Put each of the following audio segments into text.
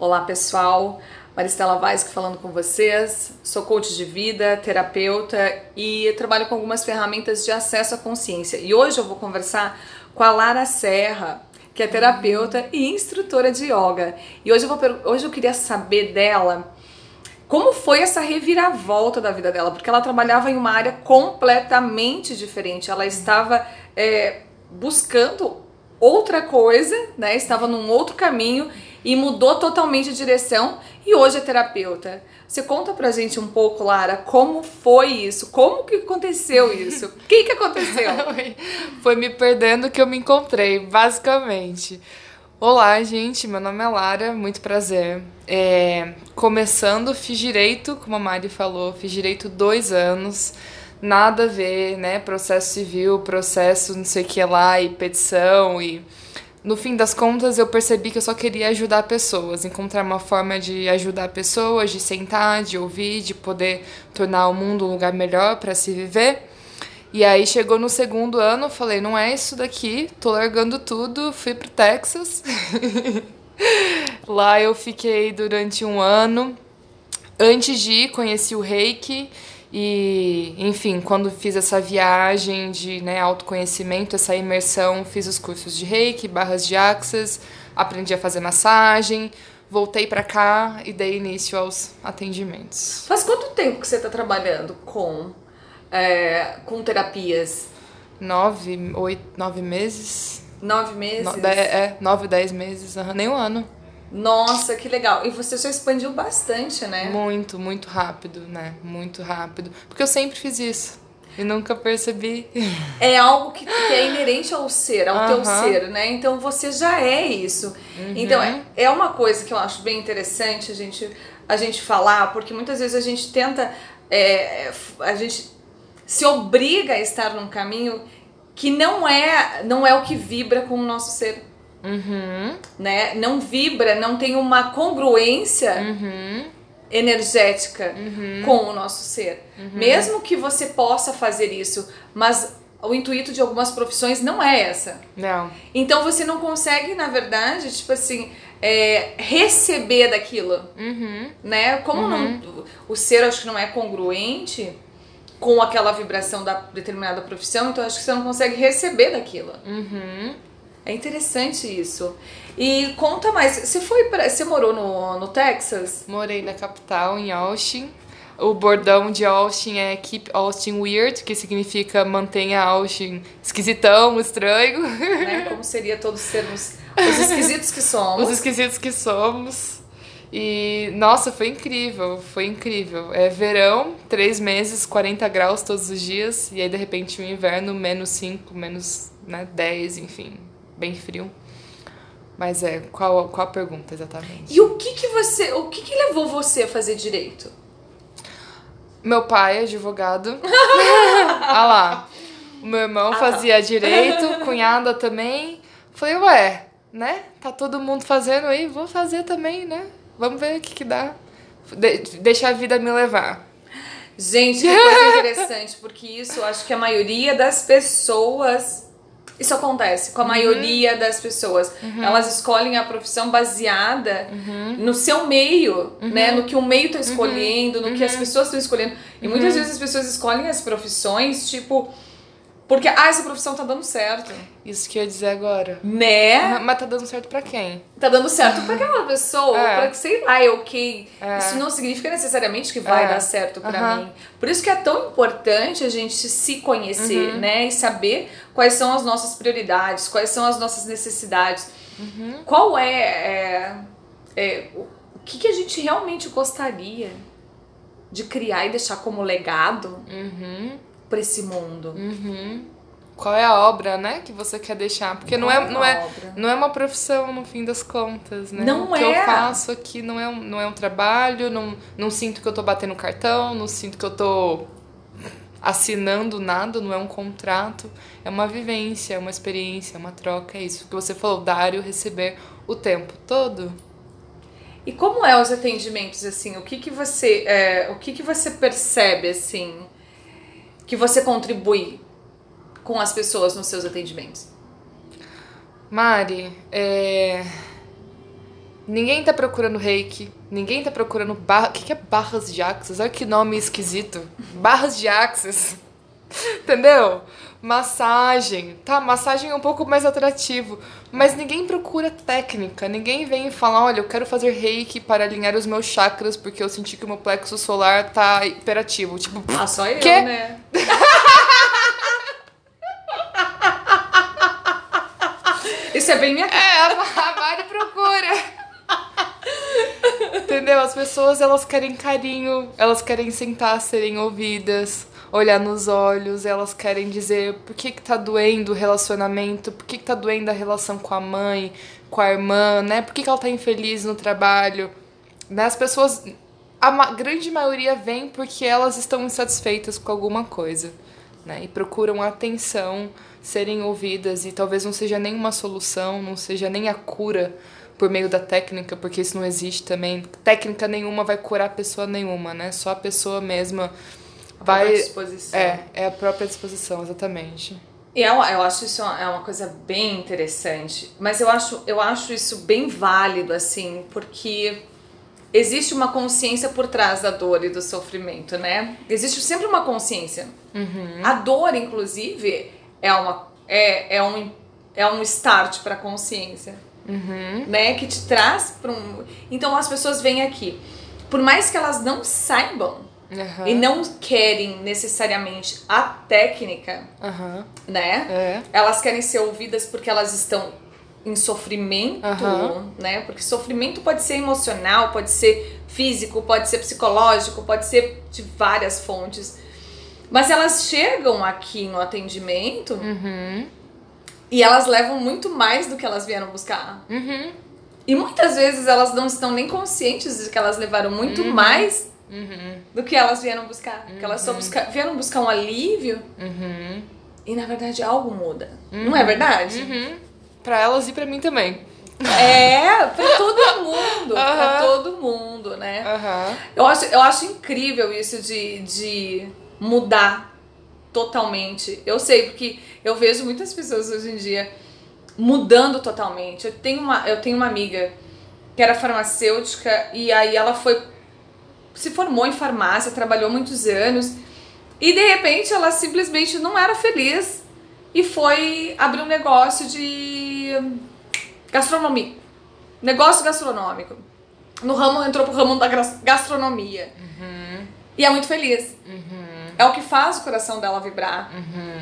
Olá pessoal, Maristela Vaz falando com vocês. Sou coach de vida, terapeuta e trabalho com algumas ferramentas de acesso à consciência. E hoje eu vou conversar com a Lara Serra, que é terapeuta e instrutora de yoga. E hoje eu, vou, hoje eu queria saber dela como foi essa reviravolta da vida dela, porque ela trabalhava em uma área completamente diferente. Ela estava é, buscando outra coisa, né? Estava num outro caminho e mudou totalmente de direção e hoje é terapeuta. Você conta pra gente um pouco, Lara, como foi isso? Como que aconteceu isso? O que que aconteceu? foi me perdendo que eu me encontrei, basicamente. Olá, gente, meu nome é Lara, muito prazer. É, começando, fiz direito, como a Mari falou, fiz direito dois anos nada a ver, né? Processo civil, processo não sei o que lá e petição e no fim das contas eu percebi que eu só queria ajudar pessoas, encontrar uma forma de ajudar pessoas, de sentar, de ouvir, de poder tornar o mundo um lugar melhor para se viver. E aí chegou no segundo ano, falei, não é isso daqui, tô largando tudo, fui pro Texas. Lá eu fiquei durante um ano. Antes de ir, conheci o Reiki e, enfim, quando fiz essa viagem de né, autoconhecimento, essa imersão, fiz os cursos de reiki, barras de axis, aprendi a fazer massagem, voltei para cá e dei início aos atendimentos. Faz quanto tempo que você está trabalhando com, é, com terapias? Nove, oito, nove meses. Nove meses? No, é, nove, dez meses, uhum, nem um ano. Nossa, que legal. E você já expandiu bastante, né? Muito, muito rápido, né? Muito rápido. Porque eu sempre fiz isso. E nunca percebi. É algo que, que é inerente ao ser, ao teu ser, né? Então você já é isso. Uhum. Então é, é uma coisa que eu acho bem interessante a gente, a gente falar, porque muitas vezes a gente tenta. É, a gente se obriga a estar num caminho que não é, não é o que vibra com o nosso ser. Uhum. Né? Não vibra, não tem uma congruência uhum. energética uhum. com o nosso ser. Mesmo que você possa fazer isso, mas o intuito de algumas profissões não é essa. Não. Então você não consegue, na verdade, tipo assim, é, receber daquilo. Uhum. Né? Como não, uhum. o ser acho que não é congruente com aquela vibração da determinada profissão, então acho que você não consegue receber daquilo. Uhum. É interessante isso. E conta mais, você foi para, você morou no, no Texas? Morei na capital, em Austin. O bordão de Austin é Keep Austin Weird, que significa mantenha Austin esquisitão, estranho. Né? Como seria todos sermos os esquisitos que somos. Os esquisitos que somos. E, nossa, foi incrível, foi incrível. É verão, três meses, 40 graus todos os dias, e aí de repente o inverno, menos 5, menos né, 10, enfim bem frio. Mas é, qual, qual a pergunta exatamente? E o que que você, o que que levou você a fazer direito? Meu pai é advogado. ah lá. O meu irmão ah, fazia tá. direito, cunhada também. Falei, ué, né? Tá todo mundo fazendo aí, vou fazer também, né? Vamos ver o que que dá. De deixa a vida me levar. Gente, que coisa interessante, porque isso acho que a maioria das pessoas isso acontece com a uhum. maioria das pessoas. Uhum. Elas escolhem a profissão baseada uhum. no seu meio, né? No que o meio está escolhendo, no que as pessoas estão escolhendo. E muitas vezes as pessoas escolhem as profissões, tipo porque, ah, essa profissão tá dando certo. Isso que eu ia dizer agora. Né? Mas tá dando certo pra quem? Tá dando certo pra aquela pessoa, é. pra que, sei lá, é ok. É. Isso não significa necessariamente que vai é. dar certo pra mim. Por isso que é tão importante a gente se conhecer, uhum. né? E saber quais são as nossas prioridades, quais são as nossas necessidades. Uhum. Qual é, é, é o que, que a gente realmente gostaria de criar e deixar como legado. Uhum para esse mundo. Uhum. Qual é a obra, né, que você quer deixar? Porque não é, não é, não é uma profissão no fim das contas, né? Não o que é. eu faço aqui não é um, não é um trabalho, não, não sinto que eu tô batendo cartão, não sinto que eu tô assinando nada, não é um contrato, é uma vivência, é uma experiência, é uma troca, é isso que você falou, dar e receber o tempo todo. E como é os atendimentos assim? O que que você, é, o que que você percebe assim? Que você contribui com as pessoas nos seus atendimentos? Mari, é... Ninguém tá procurando reiki, ninguém tá procurando barra. O que, que é barras de axis? Olha que nome esquisito. Barras de axis. Entendeu? Massagem. Tá, massagem é um pouco mais atrativo. Mas ninguém procura técnica. Ninguém vem e fala: olha, eu quero fazer reiki para alinhar os meus chakras porque eu senti que o meu plexo solar tá hiperativo. Tipo, Ah, só eu, Quê? né? Isso é bem minha cara. É, a a Mari procura. Entendeu? As pessoas, elas querem carinho, elas querem sentar, serem ouvidas, olhar nos olhos, elas querem dizer por que que tá doendo o relacionamento, por que que tá doendo a relação com a mãe, com a irmã, né? Por que que ela tá infeliz no trabalho? Né? As pessoas, a ma- grande maioria vem porque elas estão insatisfeitas com alguma coisa, né? E procuram atenção, serem ouvidas e talvez não seja nem uma solução, não seja nem a cura por meio da técnica, porque isso não existe também. Técnica nenhuma vai curar pessoa nenhuma, né? Só a pessoa mesma vai Própria disposição. é, é a própria disposição, exatamente. E eu, eu acho isso é uma coisa bem interessante. Mas eu acho, eu acho isso bem válido, assim, porque existe uma consciência por trás da dor e do sofrimento, né? Existe sempre uma consciência. A dor, inclusive, é, uma, é, é, um, é um start para a consciência, né? Que te traz para um. Então as pessoas vêm aqui. Por mais que elas não saibam Aham. e não querem necessariamente a técnica, Aham. né? É. Elas querem ser ouvidas porque elas estão em sofrimento, Aham. né? Porque sofrimento pode ser emocional, pode ser físico, pode ser psicológico, pode ser de várias fontes. Mas elas chegam aqui no atendimento Uhum. e elas levam muito mais do que elas vieram buscar. Uhum. E muitas vezes elas não estão nem conscientes de que elas levaram muito mais Uhum. do que elas vieram buscar. Que elas só busca- vieram buscar um alívio Uhum. e na verdade algo muda. Não é verdade? Uhum. Pra elas e pra mim também. É, pra todo mundo, pra Aham. todo mundo, né? Eu acho, eu acho incrível isso de, de mudar totalmente. Eu sei, porque eu vejo muitas pessoas hoje em dia mudando totalmente. Eu tenho uma, eu tenho uma amiga que era farmacêutica e aí ela foi se formou em farmácia, trabalhou muitos anos e de repente ela simplesmente não era feliz e foi abrir um negócio de gastronomia. Negócio gastronômico. No ramo, entrou pro ramo da gastronomia. E é muito feliz. É o que faz o coração dela vibrar.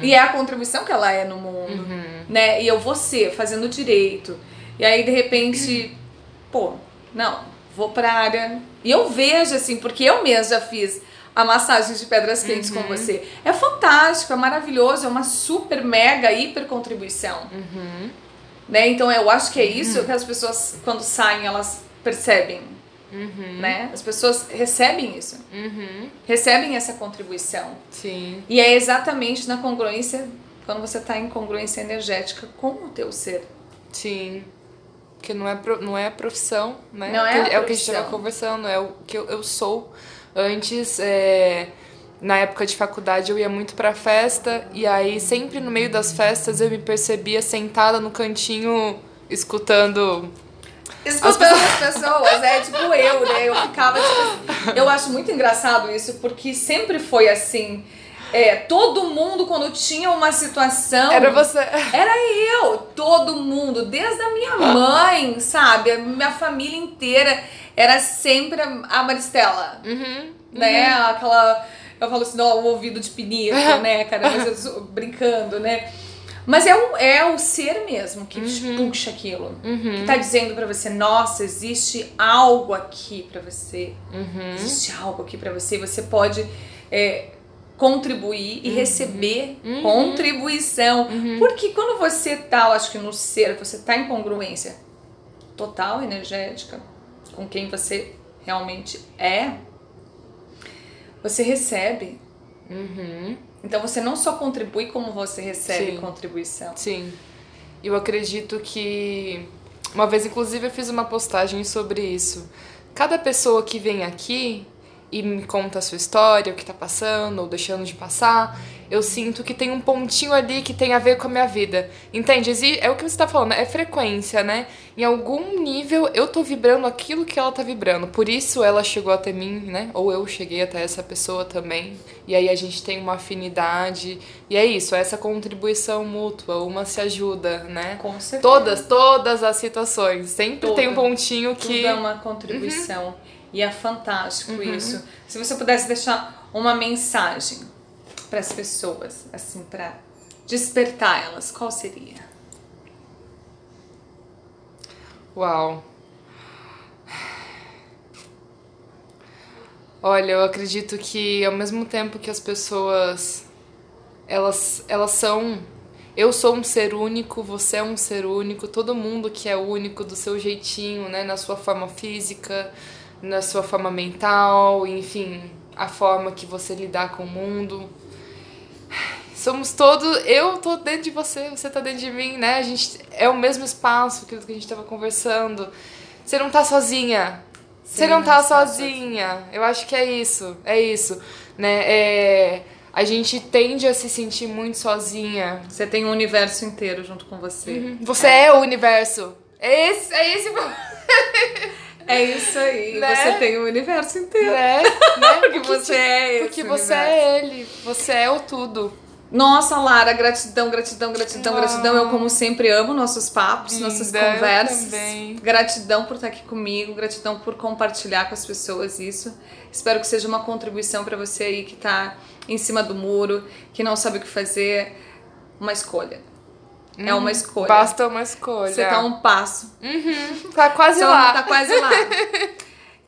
E é a contribuição que ela é no mundo. Né? E eu ser, fazendo direito. E aí, de repente, pô, não, vou pra área. E eu vejo, assim, porque eu mesma já fiz a massagem de pedras quentes com você. É fantástico, é maravilhoso, é uma super, mega, hiper contribuição. Né? Então eu acho que é isso que as pessoas, quando saem, elas percebem. Né? As pessoas recebem isso. Uhum. Recebem essa contribuição. Sim. E é exatamente na congruência, quando você está em congruência energética com o teu ser. Sim. Que não é, pro- não é a profissão, né? Não é Que- a é o que a gente profissão. estava conversando, é o que eu, eu sou. Antes, é, na época de faculdade, eu ia muito pra festa, e aí sempre no meio das festas eu me percebia sentada no cantinho escutando. Escutando as pessoas, é tipo eu, né? Eu ficava tipo. Eu acho muito engraçado isso, porque sempre foi assim. É, todo mundo, quando tinha uma situação. Era você. Era eu, todo mundo, desde a minha mãe, sabe? A minha família inteira era sempre a Maristela, Uhum. né? Aquela. Eu falo assim, ó, o ouvido de pinico, né, cara? Mas eu brincando, né? Mas é o, é o ser mesmo que te puxa aquilo. Que tá dizendo pra você, nossa, existe algo aqui pra você. Existe algo aqui pra você. Você pode é, contribuir e receber contribuição. Porque quando você tá, eu acho que no ser, você tá em congruência total energética com quem você realmente é, você recebe. Então você não só contribui, como você recebe Sim. contribuição. Sim. Eu acredito que. Uma vez, inclusive, eu fiz uma postagem sobre isso. Cada pessoa que vem aqui e me conta a sua história, o que tá passando ou deixando de passar, eu sinto que tem um pontinho ali que tem a ver com a minha vida. Entende? É o que você tá falando, é frequência, né? Em algum nível eu tô vibrando aquilo que ela tá vibrando. Por isso ela chegou até mim, né? Ou eu cheguei até essa pessoa também. E aí a gente tem uma afinidade. E é isso, é essa contribuição mútua, uma se ajuda, né? Com certeza. Todas, todas as situações. Sempre tem um pontinho que. Tudo é uma contribuição. Uhum. E é fantástico uhum. isso. Se você pudesse deixar uma mensagem para as pessoas, assim, para despertar elas, qual seria? Uau. Olha, eu acredito que ao mesmo tempo que as pessoas elas elas são eu sou um ser único, você é um ser único, todo mundo que é único do seu jeitinho, né, na sua forma física, na sua forma mental, enfim, a forma que você lidar com o mundo. Somos todos. Eu tô dentro de você, você tá dentro de mim, né? A gente é o mesmo espaço, aquilo que a gente tava conversando. Você não tá sozinha. Você não tá sozinha. Eu acho que é isso. É isso. Né? É, a gente tende a se sentir muito sozinha. Você tem o um universo inteiro junto com você. Uhum. Você é. é. o universo. É esse, é esse. É isso aí. Né? Você tem o universo inteiro. Né? né? Porque, porque você é Porque você é ele. Você é o tudo. Nossa, Lara, gratidão, gratidão, gratidão, oh. gratidão. Eu, como sempre, amo nossos papos, Linda, nossas conversas. Gratidão por estar aqui comigo, gratidão por compartilhar com as pessoas isso. Espero que seja uma contribuição para você aí que está em cima do muro, que não sabe o que fazer. Uma escolha. Hum, é uma uhum. escolha. Basta uma escolha. Você tá um passo. Uhum, tá quase lá. Tá quase lá.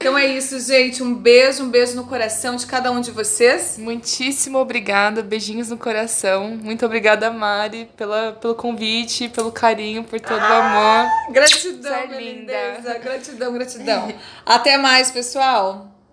Então é isso, gente. Um beijo, um beijo no coração de cada um de vocês. Muitíssimo obrigada. Beijinhos no coração. Muito obrigada, Mari, pela, pelo convite, pelo carinho, por todo ah, o amor. Gratidão, Você é linda. Lindeza. Gratidão, gratidão. Até mais, pessoal.